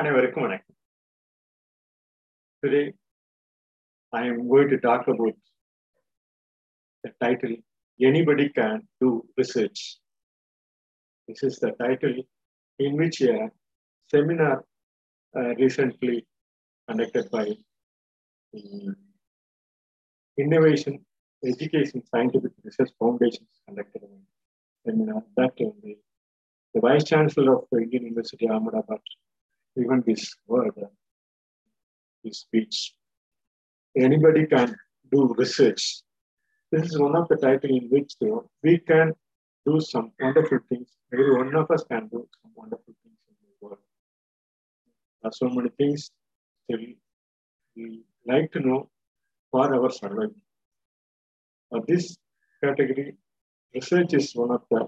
அனைவருக்கும் வணக்கம் Today, I am going to talk about the title Anybody Can Do Research. This is the title in which a seminar uh, recently conducted by um, Innovation Education Scientific Research Foundations conducted a seminar that uh, the, the Vice Chancellor of the Indian University Ahmedabad even this word, this speech. Anybody can do research. This is one of the title in which we can do some wonderful things. Every one of us can do some wonderful things in the world. There are so many things still we like to know for our survival. But this category, research is one of the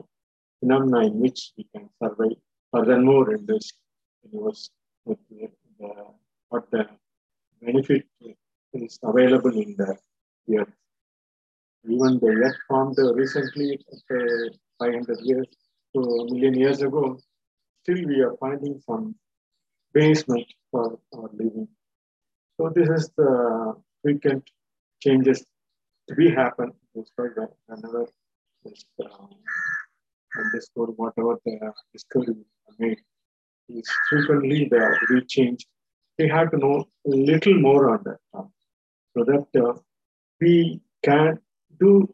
phenomena in which we can survive furthermore in this universe the, what the benefit is available in the earth. Even the earth formed recently, uh, 500 years to a million years ago, still we are finding some basement for our living. So this is the frequent changes to be happen. Despite that, whenever this um, underscore whatever the discovery made frequently the we change. We have to know a little more on that uh, so that uh, we can do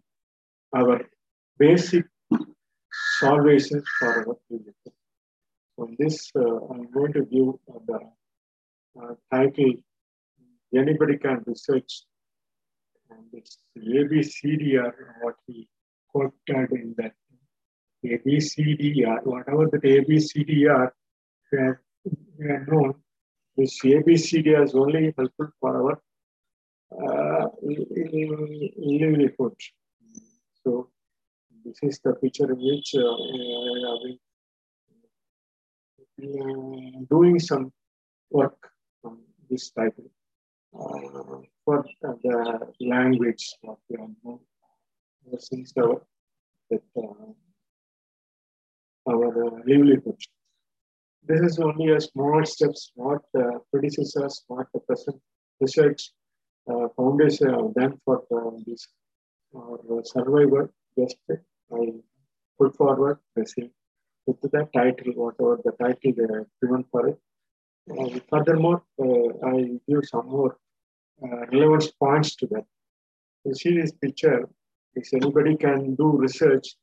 our basic salvation for our future. On this, uh, I'm going to give the uh, Anybody Can Research. And it's ABCDR, what he quoted in that ABCDR, whatever that ABCDR we have, have known, this ABCD is only helpful for our uh, livelihood. So this is the picture in which uh, uh, we are doing some work on this title uh, for the language what we known since our, that, uh, our livelihood this is only a small steps, what uh, predecessors, what the present research uh, foundation have done for the, this uh, survivor. Just I put forward the same with the title, whatever the title they have given for it. Uh, furthermore, uh, I give some more uh, relevant points to that. You see this picture, if anybody can do research,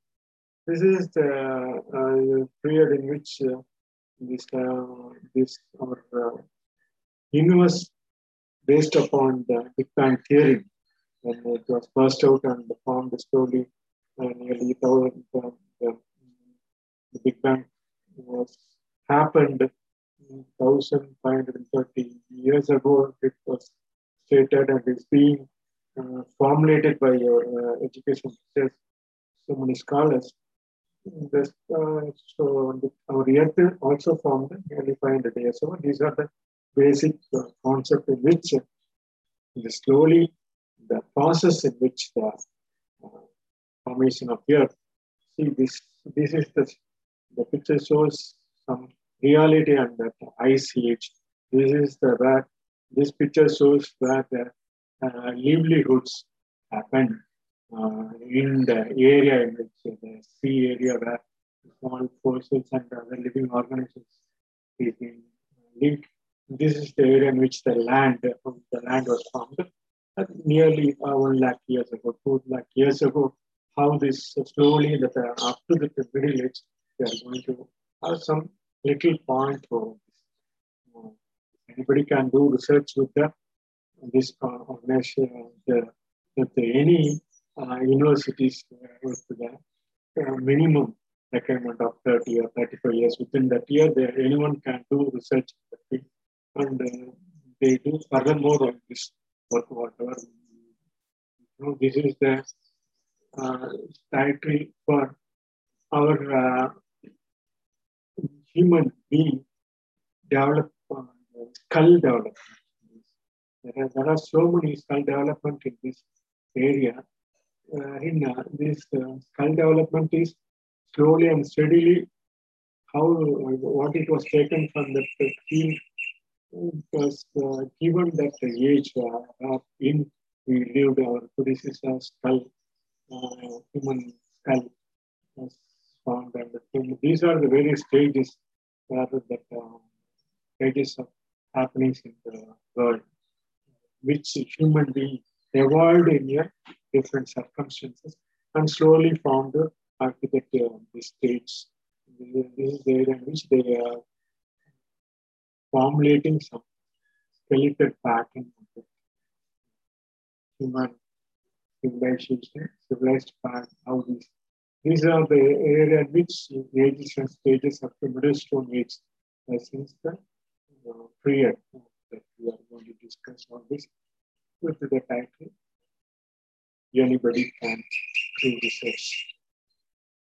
this is the period in which this uh, this our uh, universe based upon the Big Bang theory. When it was burst out and formed slowly uh, nearly thousand the, the, the Big Bang was happened 1530 years ago. It was stated and is being uh, formulated by your uh, education teachers so many scholars this, uh, so earth also formed nearly 500 years ago. These are the basic uh, concept in which uh, the slowly the process in which the uh, formation of earth. See this. This is the the picture shows some reality and that ice age. This is the where this picture shows where the uh, livelihoods happened uh, in the area in which uh, the sea area where small fossils and other living organisms is being linked. This is the area in which the land, the land was formed uh, nearly uh, one lakh years ago, two lakh years ago. How this slowly that uh, the middle age, they are going to have some little point for this. Uh, anybody can do research with the, this organization, the, with any uh, universities uh, with the uh, minimum requirement of 30 or 35 years. Within that year, anyone can do research and uh, they do furthermore on this work, whatever. You know, this is the uh, title for our uh, human being develop skull development. There are, there are so many skull development in this area uh, in uh, this uh, skull development is slowly and steadily how what it was taken from the field because uh, given that the age uh, in we lived our predecessor skull, uh, human skull was found, and these are the various stages rather that um, stages of happenings in the world, which human being evolved in a different circumstances and slowly formed the architecture of the states. This is the area in which they are formulating some skeletal pattern of the human civilization, civilized part, how these these are the area in which ages and stages of the Middle Stone Age since the uh, period that we are going to discuss on this with the title Anybody Can Do Research.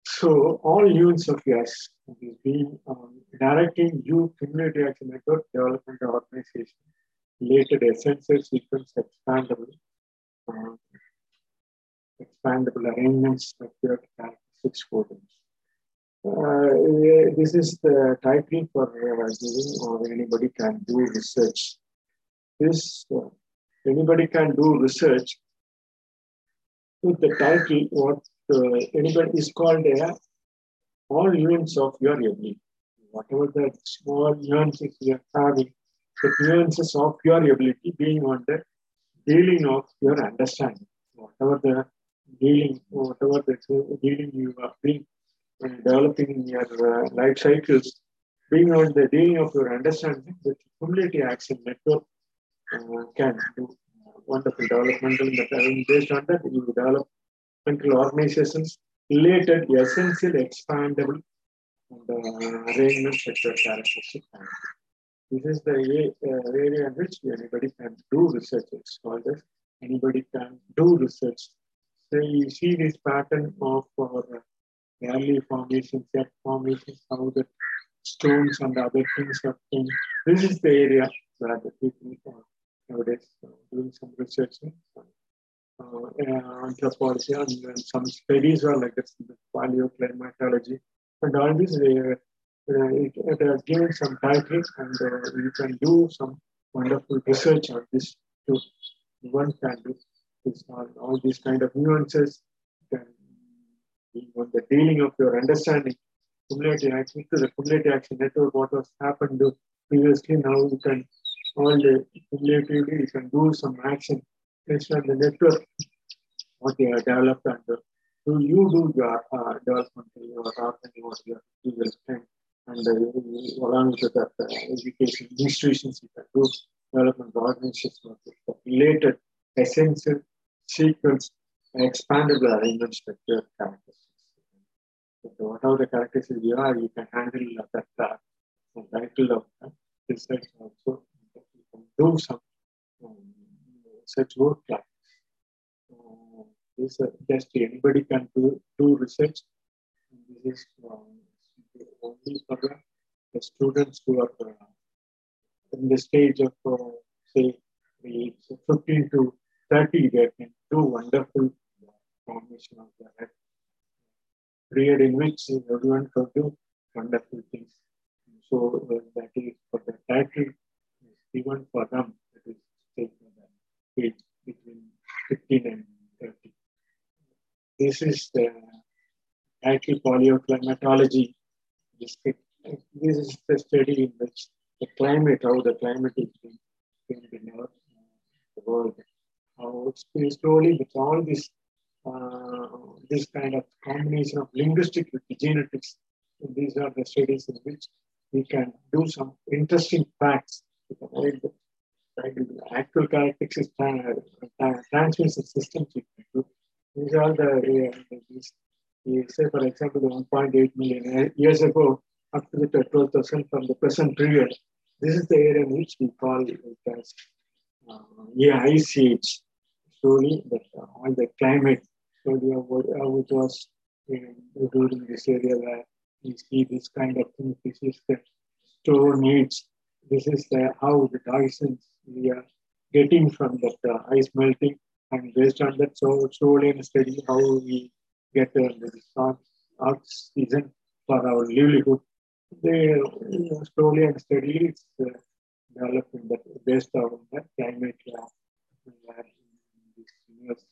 So all units of yes is being um, directing you community action network development organization related essential sequence expandable uh, expandable arrangements of your codings. Uh, this is the title for uh, or anybody can do research. This uh, anybody can do research with the title what uh, anybody is called a all units of your ability. Whatever the small nuances you are having, the nuances of your ability being on the dealing of your understanding. Whatever the dealing, whatever the dealing you are being uh, developing in your uh, life cycles, being on the dealing of your understanding, the community action network can do wonderful developmental and based on that you develop mental organizations related essential expandable and uh, arrangement sector characteristic. This is the uh, area in which anybody can do research. It's called anybody can do research. So you see this pattern of our early formations, set formations, how the stones and other things have changed. This is the area where the people nowadays uh, doing some research uh, anthropology and some studies are like this, paleoclimatology. And all this, uh, it, it has given some titles and uh, you can do some wonderful research on this too. One can do this, all, all these kind of nuances can be on the dealing of your understanding. Cumulative action to the cumulative action network, what was happened previously, now you can all the cumulatively you can do some action based on the network what they are developed under. So you do your uh, development, your organizing what your legal strength, and uh, along with that uh, education institutions, you can do development organizations related essential sequence and expandable arrangement structure characteristics. So whatever the characteristics you are, you can handle that uh, title of uh, research also. Do some um, such work like uh, this. Uh, just anybody can do, do research. This is uh, only for the, students who are uh, in the stage of, uh, say, 15 to 30, they can do wonderful formation of the head. Period in which everyone can do wonderful things. So uh, that is for the title given for them. That is age between 15 and 30. This is the actual paleoclimatology. This, is the study in which the climate, how the climate is being changed in our, the world, how it's slowly with all this uh, this kind of combination of linguistic with genetics. These are the studies in which we can do some interesting facts avoid the actual characteristics transmission systems. These are all the, uh, these, say for example, the 1.8 million years ago, up to the 12,000 from the present period. This is the area which we call it as uh, yeah, ice age. Slowly, that uh, all the climate, slowly how it was in, during this area where we see this kind of thing. This is the stone age. This is how the Dysons we are getting from that uh, ice melting and based on that so slowly and steady how we get uh, the oxygen for our livelihood they know, slowly and steadily it's uh, developed in that based on the climate law. Where in this universe,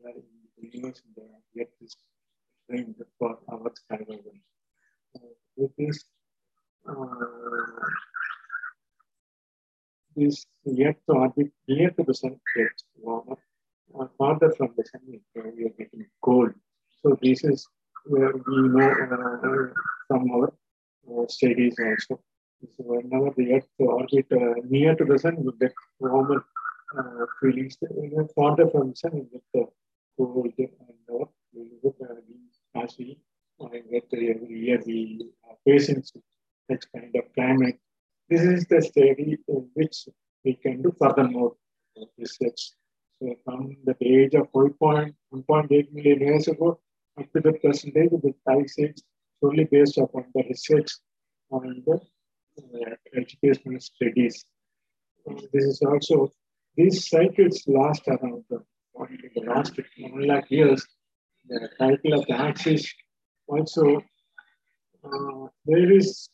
where in the universe, the earth is framed for our survival. Uh, with this, uh, is yet to orbit near to the sun gets warmer. Uh, farther from the sun, we are getting cold. So this is where we know uh, from our uh, studies also. So whenever the Earth orbit uh, near to the sun, we get warmer uh, feelings. Even farther from the sun, we get the cold and we get, uh, as we uh, get every year we are facing such kind of climate. This is the study which we can do furthermore research. So from the age of 1.8 million years ago, up to the present day, the ice age solely based upon the research on the uh, educational studies. Uh, this is also, these cycles last around the, the last one lakh years. The cycle of the axis also, uh, there is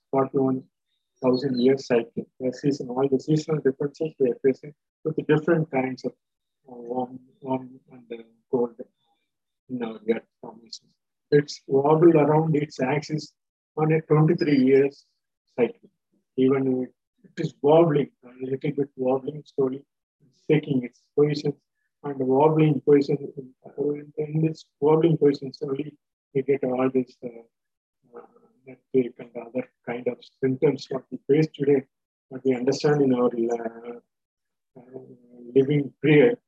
41,000 year cycle. Season, all the seasonal differences we are facing with the different kinds of uh, warm, warm and cold in our Earth. It's wobbled around its axis on a 23 years cycle. Even it is wobbling, a little bit wobbling slowly, taking its position and wobbling position. In this wobbling position, slowly we get all this uh, uh, and other kind of symptoms what we face today, what we understand in our uh, uh, living period.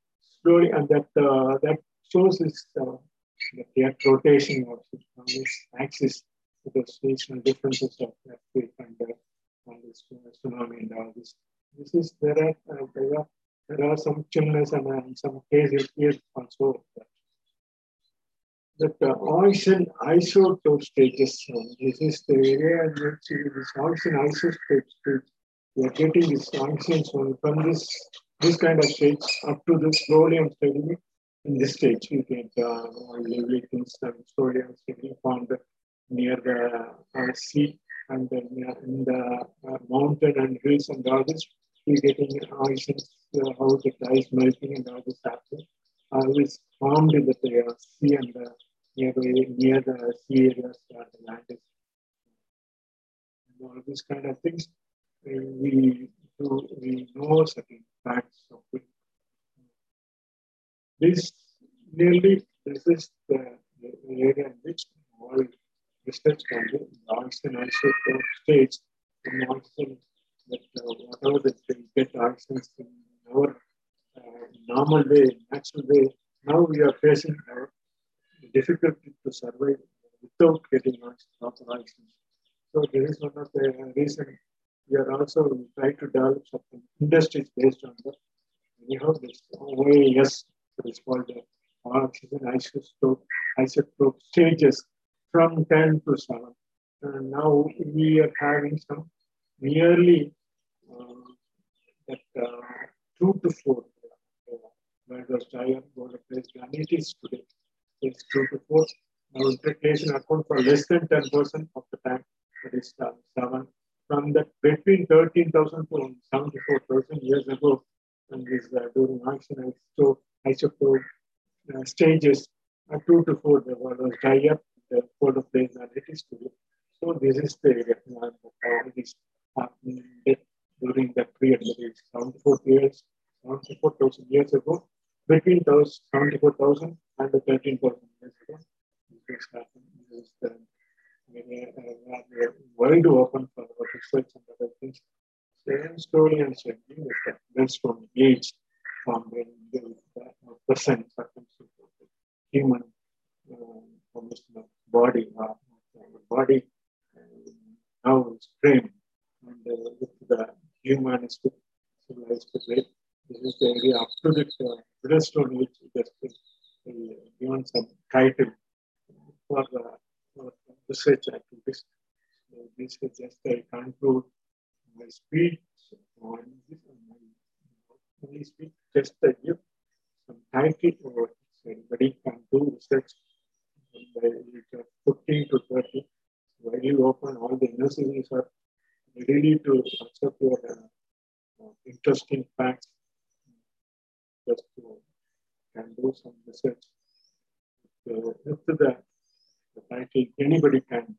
Slowly, and that uh, that shows is uh, the earth rotation of this axis to the seasonal differences of earthquake and, uh, this tsunami and all this. This is there are uh, there are there are some chillness and uh, some cases here also that. Uh, ocean isotope stages. This is the area in which this ocean isotope stage. We are getting this ocean from this this kind of stage up to this and steadily in this stage, you get uh, things and sodium being found near the uh, sea and then uh, in the uh, mountain and hills and all this. You're getting ice uh, how the ice melting and all this happens. All this formed in the uh, sea and uh, near, near the sea areas where the land is. And all these kind of things, we do, we know certain facts of it this nearly this is the, the area in which all research can be launched and also stage and also that uh, whatever that they get access in our uh, normal way, natural way, now we are facing our difficulty to survive without getting proper access. So this is one of the reasons we are also trying to develop some industries based on that. Anyhow, this OIS it's called the oxygen isotope, isotope stages from 10 to 7. And now we are having some nearly uh, that uh, 2 to 4 uh, where the giant was placed and it is today. It's 2 to 4. Now integration account for less than 10% of the time, that is uh, 7. From that between 13,000 to 74,000 years ago, and this uh, during oxygen isotope isotope uh, stages uh, two to four the was dry up the polar plane and it is today. So this is the uh, it is happening during that period, that is 74 years, 74,000 years ago, between those 74,000 and the 13,000 years ago. This happened. This is the uh, uh, wide open for research and other things. Same story and same thing is that based age from when the present circumstances of the human uh, body, uh, body uh, now is framed and uh, with the humanistic civilized way. This is the area to the uh, Redstone which just uh, given some title for the for research activities. So this is just a conclude my speech this only speak just a give some title or anybody can do research by age 15 to 30. While you open all the universities are ready to accept your uh, uh, interesting facts. Anybody can